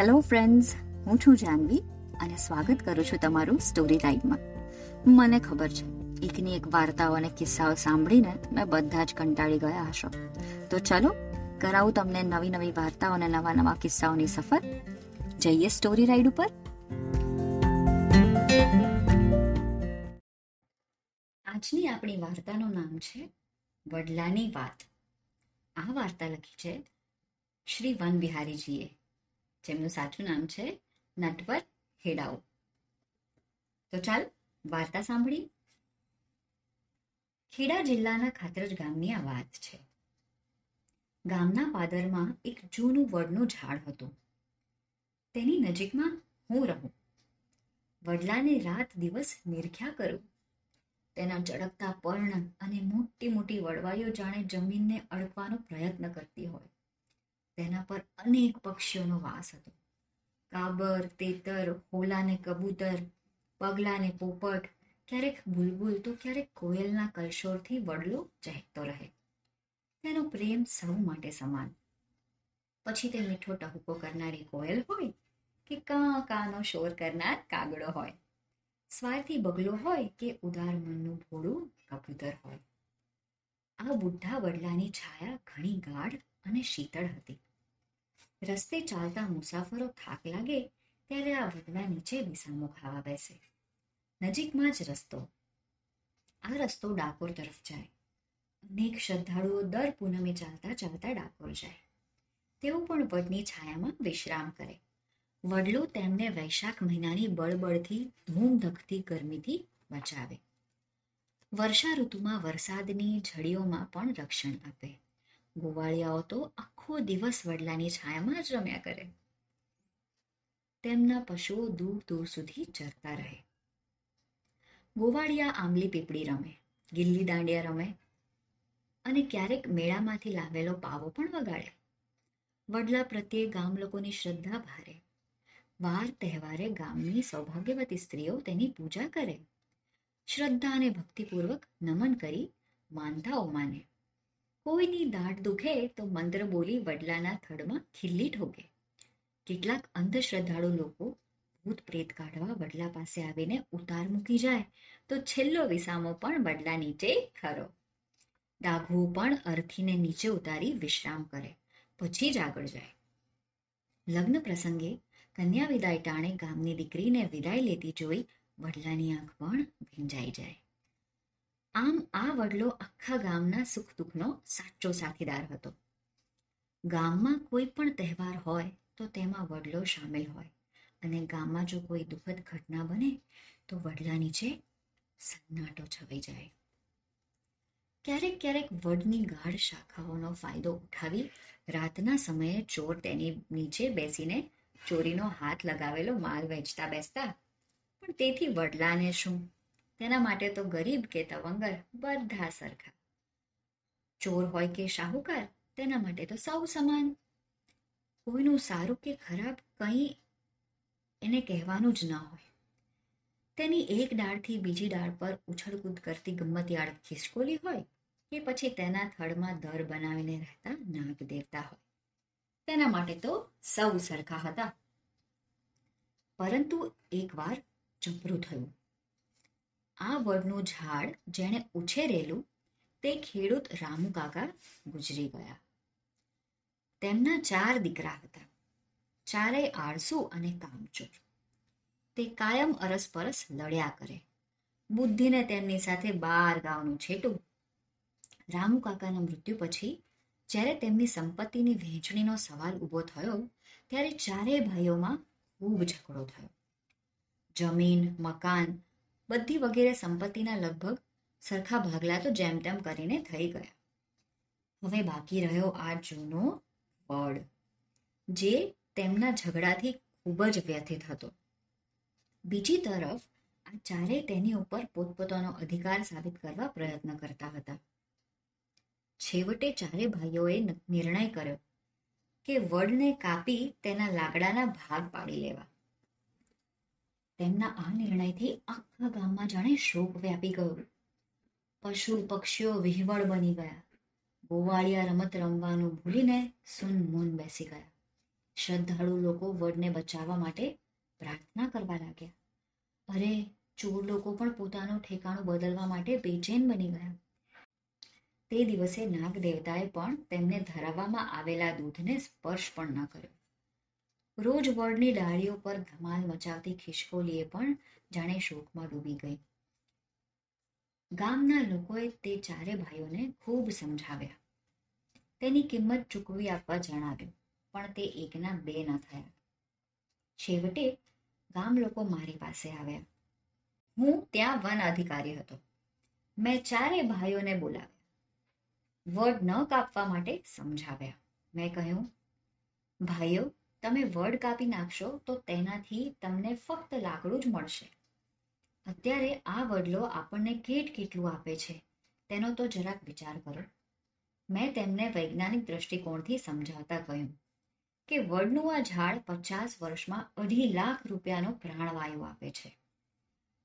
Hello friends હું છું જાનવી અને સ્વાગત કરું છું તમારું સ્ટોરી ટાઈમમાં મને ખબર છે એકની એક વાર્તાઓ અને કિસ્સાઓ સાંભળીને તમે બધા જ કંટાળી ગયા હશો. તો ચલો, કરાવું તમને નવી નવી વાર્તાઓ અને નવા નવા કિસ્સાઓની સફર. જઈએ સ્ટોરી રાઈડ ઉપર. આજની આપણી વાર્તાનું નામ છે, વડલાની વાત. આ વાર્તા લખી છે શ્રી વન વિહારીજીએ જેમનું સાચું નામ છે નટવર હેડાઓ. તો ચાલ, વાર્તા સાંભળી. ખેડા જિલ્લાના ખાતરજ ગામની આ વાત છે. ગામના પાદરમાં એક જૂનું વડનું ઝાડ હતું. તેની નજીકમાં હું રહું. વડલાને રાત દિવસ નિરખ્યા કરું. તેના ચળકતા પર્ણ અને મોટી મોટી વડવાઈઓ જાણે જમીનને અડકવાનો પ્રયત્ન કરતી હોય. તેના પર અનેક પક્ષીઓનો વાસ હતો. કાબર, તેતર, હોલા ને કબૂતર, પગલા ને પોપટ, ક્યારેક બુલબુલ તો ક્યારેક કોયલના કલશોરથી વડલો ચહેકતો રહે. તેનો પ્રેમ સૌ માટે સમાન. પછી તે મીઠો ટહુકો કરનારી કોયલ હોય કે કા કાનો શોર કરનાર કાગડો હોય. સ્વાર્થી બગલો હોય કે ઉદાર મનનું ભોળું કબૂતર હોય. આ બુઢા વડલાની છાયા ઘણી ગાઢ અને શીતળ હતી. રસ્તે ચાલતા મુસાફરો થાક લાગે ત્યારે આ વડના નીચે વિસામો ખાવા બેસે. નજીકમાં જ રસ્તો. આ રસ્તો ડાકોર તરફ જાય. અનેક શ્રદ્ધાળુઓ દર પૂનમે ચાલતા ચાલતા ડાકોર જાય. તેઓ પણ વડની છાયામાં વિશ્રામ કરે. વડલો તેમને વૈશાખ મહિનાની બળબળથી ધૂમધકતી ગરમીથી બચાવે. વર્ષા ઋતુમાં વરસાદની ઝડીઓમાં પણ રક્ષણ આપે. ગોવાળિયાઓ તો આખો દિવસ વડલાની છાયામાં જ રમ્યા કરે. તેમના પશુઓ દૂર દૂર સુધી ચરતા રહે. ગોવાળિયા આંબલી પીપળી રમે, ગિલ્લી દાંડિયા રમે અને ક્યારેક મેળામાંથી લાવેલો પાવો પણ વગાડે. વડલા પ્રત્યે ગામ લોકોની શ્રદ્ધા ભારે. વાર તહેવારે ગામની સૌભાગ્યવતી સ્ત્રીઓ તેની પૂજા કરે. શ્રદ્ધા અને ભક્તિપૂર્વક નમન કરી માનતાઓ માને કોઈની દાઢ દુખે તો મંત્ર બોલી વડલાના થડમાં ખીલ્લી ઠોકે. કેટલાક અંધશ્રદ્ધાળુ લોકો ભૂત પ્રેત કાઢવા વડલા પાસે આવીને ઉતાર મૂકી જાય તો છેલ્લો વિસામો પણ વડલા નીચે ખરો. ડાઘુ પણ અર્થીને નીચે ઉતારી વિશ્રામ કરે, પછી જ આગળ જાય. લગ્ન પ્રસંગે કન્યા વિદાય ટાણે ગામની દીકરીને વિદાય લેતી જોઈ વડલાની આંખ પણ ભીંજાઈ જાય. આમ આ વડલો આખા ગામના સુખ દુઃખનો સાચો સાથીદાર હતો. ગામમાં કોઈ પણ તહેવાર હોય તો તેમાં વડલો સામેલ હોય અને ગામમાં જો કોઈ દુઃખદ ઘટના બને તો વડલા નીચે સન્નાટો છવાઈ જાય. ક્યારેક ક્યારેક વડની ગાઢ શાખાઓનો ફાયદો ઉઠાવી રાતના સમયે ચોર તેની નીચે બેસીને ચોરીનો હાથ લગાવેલો માલ વેચતા બેસતા પણ તેથી વડલાને શું તેના માટે તો ગરીબ કે તવંગર બધા સરખા. ચોર હોય કે શાહુકાર, તેના માટે તો સૌ સમાન. કોઈનું સારું કે ખરાબ કંઈ એને કહેવાનું જ ન હોય. તેની એક ડાળથી બીજી ડાળ પર ઉછળકૂદ કરતી ગમ્મતયાળ ખિસકોલી હોય કે પછી તેના થડમાં દર બનાવીને રહેતા નાગ દેવતા હોય. તેના માટે તો સૌ સરખા હતા. પરંતુ એકવાર જબરું થયું. આ વડનું ઝાડ જેણે ઉછેરેલું તે ખેડૂત રામુ ગુજરી ગયા. તેમના ચાર દીકરા હતા. ચારેય આળસુ અને કામચોર. તે કાયમ અરસપરસ લડ્યા કરે. બુદ્ધિને તેમની સાથે બાર ગાવનું છેટું. રામુ કાકાના મૃત્યુ પછી, જ્યારે તેમની સંપત્તિની વહેંચણીનો સવાલ ઊભો થયો, ત્યારે ચારેય ભાઈઓમાં ખૂબ ઝઘડો થયો. જમીન, મકાન બધી વગેરે સંપત્તિના લગભગ સરખા ભાગલા તો જેમ તેમ કરીને થઈ ગયા. હવે બાકી રહ્યો આ જૂનો વડ, જે તેમના ઝઘડાથી ખૂબ જ વ્યથિત હતો. બીજી તરફ, આ ચારેય તેની ઉપર પોતપોતાનો અધિકાર સાબિત કરવા પ્રયત્ન કરતા હતા. છેવટે ચારે ભાઈઓએ નિર્ણય કર્યો કે વડને કાપી તેના લાકડાના ભાગ પાડી લેવા. તેમના આ નિર્ણયથી આખા ગામમાં જાણે શોક વ્યાપી ગયો. પશુ પક્ષીઓ વિહવળ બની ગયા. ગોવાળિયા રમત રમવાનું ભૂલીને સુન મૂન બેસી ગયા. શ્રદ્ધાળુ લોકો વડને બચાવવા માટે પ્રાર્થના કરવા લાગ્યા. અરે, ચોર લોકો પણ પોતાનું ઠેકાણું બદલવા માટે બેચેન બની ગયા. તે દિવસે નાગ દેવતાએ પણ તેમને ધરાવવામાં આવેલા દૂધને સ્પર્શ પણ ન કર્યો. રોજ વડની ડાળીઓ પર ધમાલ મચાવતી ખિસકોલીએ પણ જાણે શોકમાં ડૂબી ગઈ. ગામના લોકોએ તે ચારે ભાઈઓને ખૂબ સમજાવ્યા. તેની કિંમત ચૂકવી આપવા જણાવ્યું, પણ તે એકના બે ન થયા. છેવટે ગામ લોકો મારી પાસે આવ્યા. હું ત્યાં વન અધિકારી હતો. મેં ચારે ભાઈઓને બોલાવ્યા. વડ ન કાપવા માટે સમજાવ્યા. મેં કહ્યું, ભાઈઓ તમે વડ કાપી નાખશો તો તેનાથી તમને ફક્ત લાકડું જ મળશે. અત્યારે આ વડલો આપણને કેટ કેટલું આપે છે, તેનો તો જરાક વિચાર કરો. મેં તેમને વૈજ્ઞાનિક દ્રષ્ટિકોણથી સમજાવતા કહ્યું કે વડનું આ ઝાડ પચાસ વર્ષમાં અઢી લાખ રૂપિયાનો પ્રાણવાયુ આપે છે.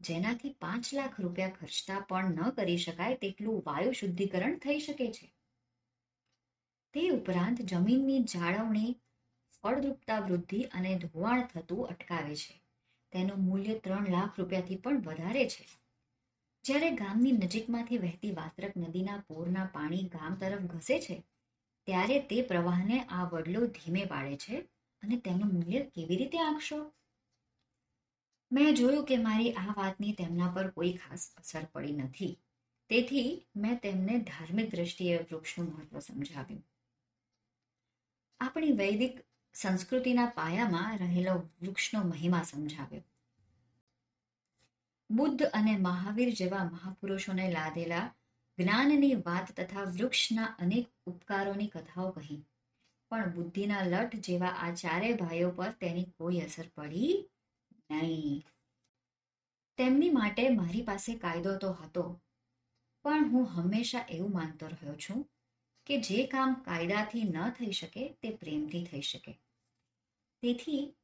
જેનાથી પાંચ લાખ રૂપિયા ખર્ચતા પણ ન કરી શકાય તેટલું વાયુ શુદ્ધિકરણ થઈ શકે છે. તે ઉપરાંત જમીનની જાળવણી ફળદ્રુપતા વૃદ્ધિ અને ધોવાણ થતું અટકાવે છે. તેનું મૂલ્ય ત્રણ લાખ રૂપિયાથી પણ વધારે છે. જ્યારે ગામની નજીકમાંથી વહેતી વાત્રક નદીના પૂરના પાણી ગામ તરફ ઘસે છે, ત્યારે તે પ્રવાહને આ વડલો ધીમે પાડે છે અને તેનું મૂલ્ય કેવી રીતે આંકશો? મેં જોયું કે મારી આ વાતની તેમના પર કોઈ ખાસ અસર પડી નથી. તેથી મેં તેમને ધાર્મિક દ્રષ્ટિએ વૃક્ષનું મહત્વ સમજાવ્યું. આપણી વૈદિક સંસ્કૃતિના પાયામાં રહેલો વૃક્ષનો મહિમા સમજાવ્યો. બુદ્ધ અને મહાવીર જેવા મહાપુરુષોને લાદેલા જ્ઞાનની વાત તથા વૃક્ષના અનેક ઉપકારોની કથાઓ કહી. પણ બુદ્ધિના લઠ જેવા આ ચારે ભાઈઓ પર તેની કોઈ અસર પડી નહીં. તેમની માટે મારી પાસે કાયદો તો હતો, પણ હું હંમેશા એવું માનતો રહ્યો છું કે જે કામ કાયદાથી ન થઈ શકે તે પ્રેમથી થઈ શકે. તેથી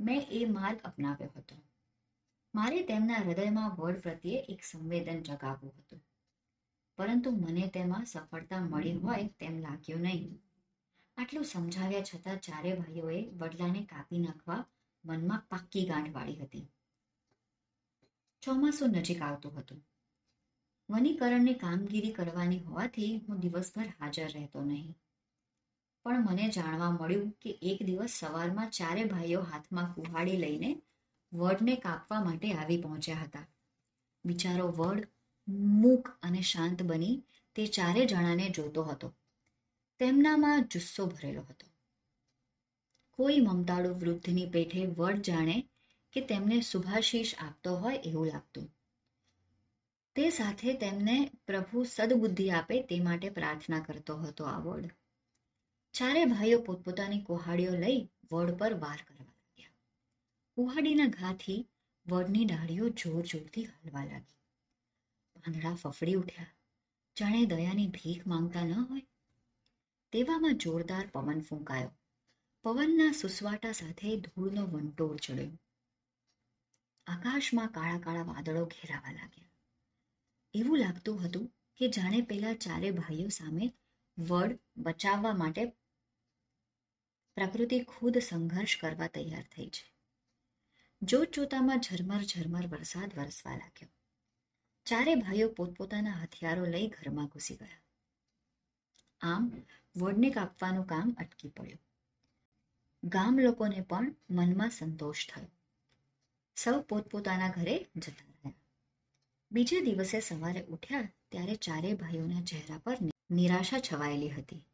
મેં એ માર્ગ અપનાવ્યો હતો. મારે તેમના હૃદયમાં વડ પ્રત્યે એક સંવેદન જગાવવું હતું. પરંતુ મને તેમાં સફળતા મળી હોય તેમ લાગ્યું નહીં. આટલું સમજાવ્યા છતાં ચારે ભાઈઓએ વડલાને કાપી નાખવા મનમાં પાક્કી ગાંઠ વાળી હતી. ચોમાસું નજીક આવતું હતું. વનીકરણની કામગીરી કરવાની હોવાથી હું દિવસભર હાજર રહેતો નહીં. પણ મને જાણવા મળ્યું કે એક દિવસ સવારમાં ચારે ભાઈઓ હાથમાં કુહાડી લઈને વડને કાપવા માટે આવી પહોંચ્યા હતા. બિચારો વડ મૂક અને શાંત બની તે ચારે જણાને જોતો હતો. તેમનામાં જુસ્સો ભરેલો હતો. કોઈ મમતાળુ વૃદ્ધની પેઠે વડ જાણે કે તેમને શુભાશીષ આપતો હોય એવું લાગતું. તે સાથે તેમને પ્રભુ સદબુદ્ધિ આપે તે માટે પ્રાર્થના કરતો હતો આ વડ. ચારે ભાઈઓ પોતપોતાની કુહાડીઓ લઈ વડ પર વાર કરવા લાગ્યા. કુહાડીના ઘાથી વડની ડાળીઓ જોર જોરથી હલવા લાગી. પાંદડા ફફડી ઉઠ્યા. જાણે દયાની ભીખ માંગતા ન હોય. તેવામાં જોરદાર પવન ફૂંકાયો. પવનના સુસવાટા સાથે ધૂળનો વંટોળ ચડ્યો. આકાશમાં કાળા કાળા વાદળો ઘેરાવા લાગ્યા. એવું લાગતું હતું કે જાણે પેલા ચારે ભાઈઓ સામે વડ બચાવવા માટે પ્રકૃતિ ખુદ સંઘર્ષ કરવા તૈયાર થઈ છે. જોત જોતામાં ઝરમર ઝરમર વરસાદ વરસવા લાગ્યો. ચારે ભાઈઓ પોતપોતાના હથિયારો લઈ ઘરમાં ઘૂસી ગયા. આમ વડને કાપવાનું કામ અટકી પડ્યું. ગામ લોકોને પણ મનમાં સંતોષ થયો. સૌ પોતપોતાના ઘરે જતા રહ્યા. બીજે દિવસે સવારે ઉઠ્યા ત્યારે ચારે ભાઈઓના ચહેરા પર નિરાશા છવાયેલી હતી.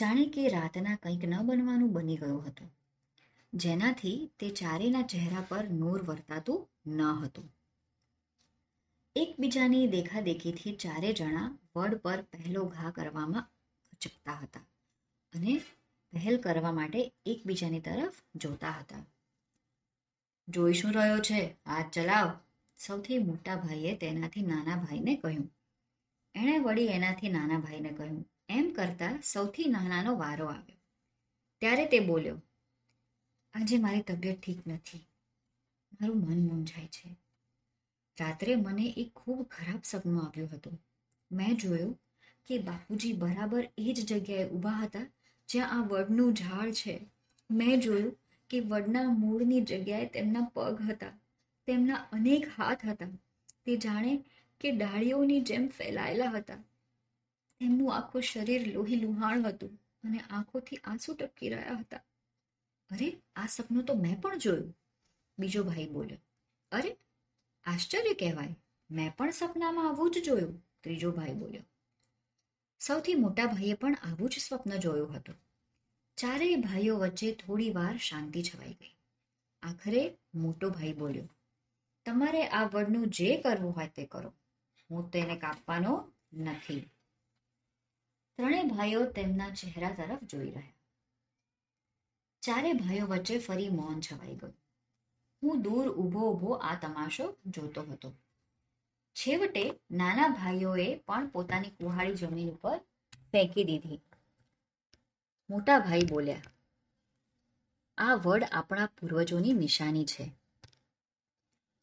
જાણે કે રાતના કંઈક ન બનવાનું બની ગયું હતું. જેનાથી તે ચારેના ચહેરા પર નૂર વર્તાતું ન હતું. એકબીજાની દેખાદેખીથી ચારે જણા વડ પર પહેલો ઘા કરવામાં ખચકતા હતા અને પહેલ કરવા માટે એકબીજાની તરફ જોતા હતા. જોઈ શું રહ્યો છે? હાથ ચલાવ, સૌથી મોટા ભાઈએ તેનાથી નાના ભાઈને કહ્યું. એણે વળી એનાથી નાના ભાઈને કહ્યું. કરતા સૌથી નાનાનો વારો આવ્યો. ત્યારે તે બોલ્યો, આજે મારી તબિયત ઠીક નથી. મારું મન મૂંઝાય છે. રાત્રે મને એક ખૂબ ખરાબ સપનું આવ્યું હતું. મેં જોયું કે બાપુજી બરાબર એ જ જગ્યાએ ઊભા હતા જ્યાં આ વડનું ઝાડ છે. મેં જોયું કે વડના મૂળની જગ્યાએ તેમના પગ હતા. તેમના અનેક હાથ હતા. તે જાણે કે ડાળીઓની જેમ ફેલાયેલા હતા. તેમનું આખું શરીર લોહી લુહાણ હતું અને આંખોથી આંસુ ટપકી રહ્યા હતા. અરે, આ સપનું તો મેં પણ જોયું, બીજો ભાઈ બોલ્યો. અરે, આશ્ચર્ય કહેવાય, મેં પણ સપનામાં આવું જ જોયું, ત્રીજો ભાઈ બોલ્યો. સૌથી મોટા ભાઈએ પણ આવું જ સ્વપ્ન જોયું હતું. ચારેય ભાઈઓ વચ્ચે થોડી વાર શાંતિ છવાઈ ગઈ. આખરે મોટો ભાઈ બોલ્યો, તમારે આ વડનું જે કરવું હોય તે કરો. હું તેને કાપવાનો નથી. ત્રણેય ભાઈઓ તેમના ચહેરા તરફ જોઈ રહ્યા. ચારે ભાઈઓ વચ્ચે ફરી મૌન છવાઈ ગયું. હું દૂર ઊભો ઊભો આ તમાશો જોતો હતો. છેવટે નાના ભાઈઓએ પણ પોતાની કુહાડી જમીન ઉપર ફેંકી દીધી. મોટા ભાઈ બોલ્યા, આ વડ આપણા પૂર્વજોની નિશાની છે.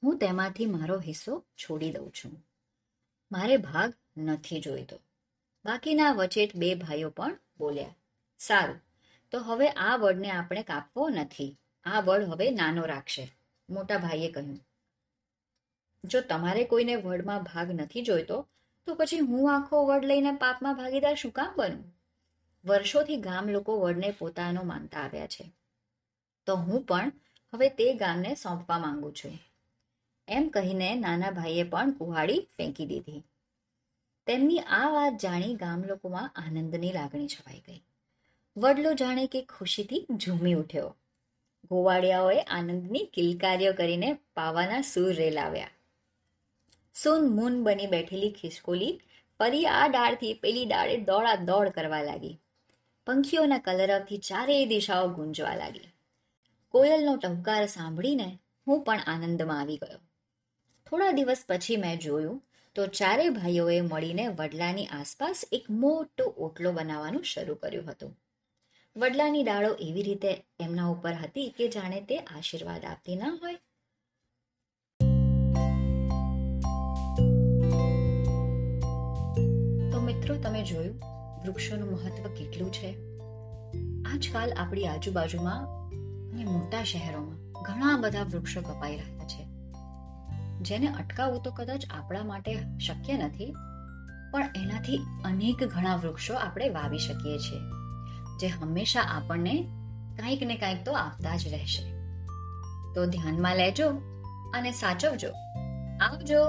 હું તેમાંથી મારો હિસ્સો છોડી દઉં છું. મારે ભાગ નથી જોઈતો. બાકીના વચેટ બે ભાઈઓ પણ બોલ્યા, સારું, તો હવે આ વડને આપણે કાપવો નથી. આ વડ હવે નાનો રાખશે. મોટા ભાઈએ કહ્યું, જો તમારે કોઈને વડમાં ભાગ નથી જોઈતો, તો પછી હું આખો વડ લઈને પાપમાં ભાગીદાર શું કામ બનું? વર્ષોથી ગામ લોકો વડને પોતાનો માનતા આવ્યા છે. તો હું પણ હવે તે ગામને સોંપવા માંગુ છું. એમ કહીને નાના ભાઈએ પણ કુહાડી ફેંકી દીધી. તેમની આ વાત જાણી ગામ લોકોમાં આનંદની લાગણી છવાઈ ગઈ. વડલો જાણે કે ખુશીથી ઝૂમી ઉઠ્યો. ગોવાળિયાઓએ આનંદની કિલકારીઓ કરીને પાવાના સૂર રેલાવ્યા. સુન મૂન બની બેઠેલી ખિસકોલી ફરી આ ડાળથી, પેલી ડાળે દોડા દોડ કરવા લાગી. પંખીઓના કલરવથી ચારેય દિશાઓ ગુંજવા લાગી. કોયલનો ટહુકાર સાંભળીને હું પણ આનંદમાં આવી ગયો. થોડા દિવસ પછી મેં જોયું તો ચારેય ભાઈઓએ મળીને વડલાની આસપાસ એક મોટો ઓટલો બનાવવાનું શરૂ કર્યું હતું. વડલાની ડાળો એવી રીતે એમના ઉપર હતી કે જાણે તે આશીર્વાદ આપતી ના હોય. તો મિત્રો, તમે જોયું વૃક્ષોનું મહત્વ કેટલું છે? આજકાલ આપણી આજુબાજુમાં અને મોટા શહેરોમાં ઘણા બધા વૃક્ષો કપાઈ રહ્યા છે. જેને અટકાવવું તો કદાચ આપણા માટે શક્ય નથી, પણ એનાથી અનેક ઘણા વૃક્ષો આપણે વાવી શકીએ છીએ, જે હંમેશા આપણને કંઈક ને કંઈક તો આપતા જ રહેશે. તો ધ્યાનમાં લેજો અને સાચવજો. આવજો.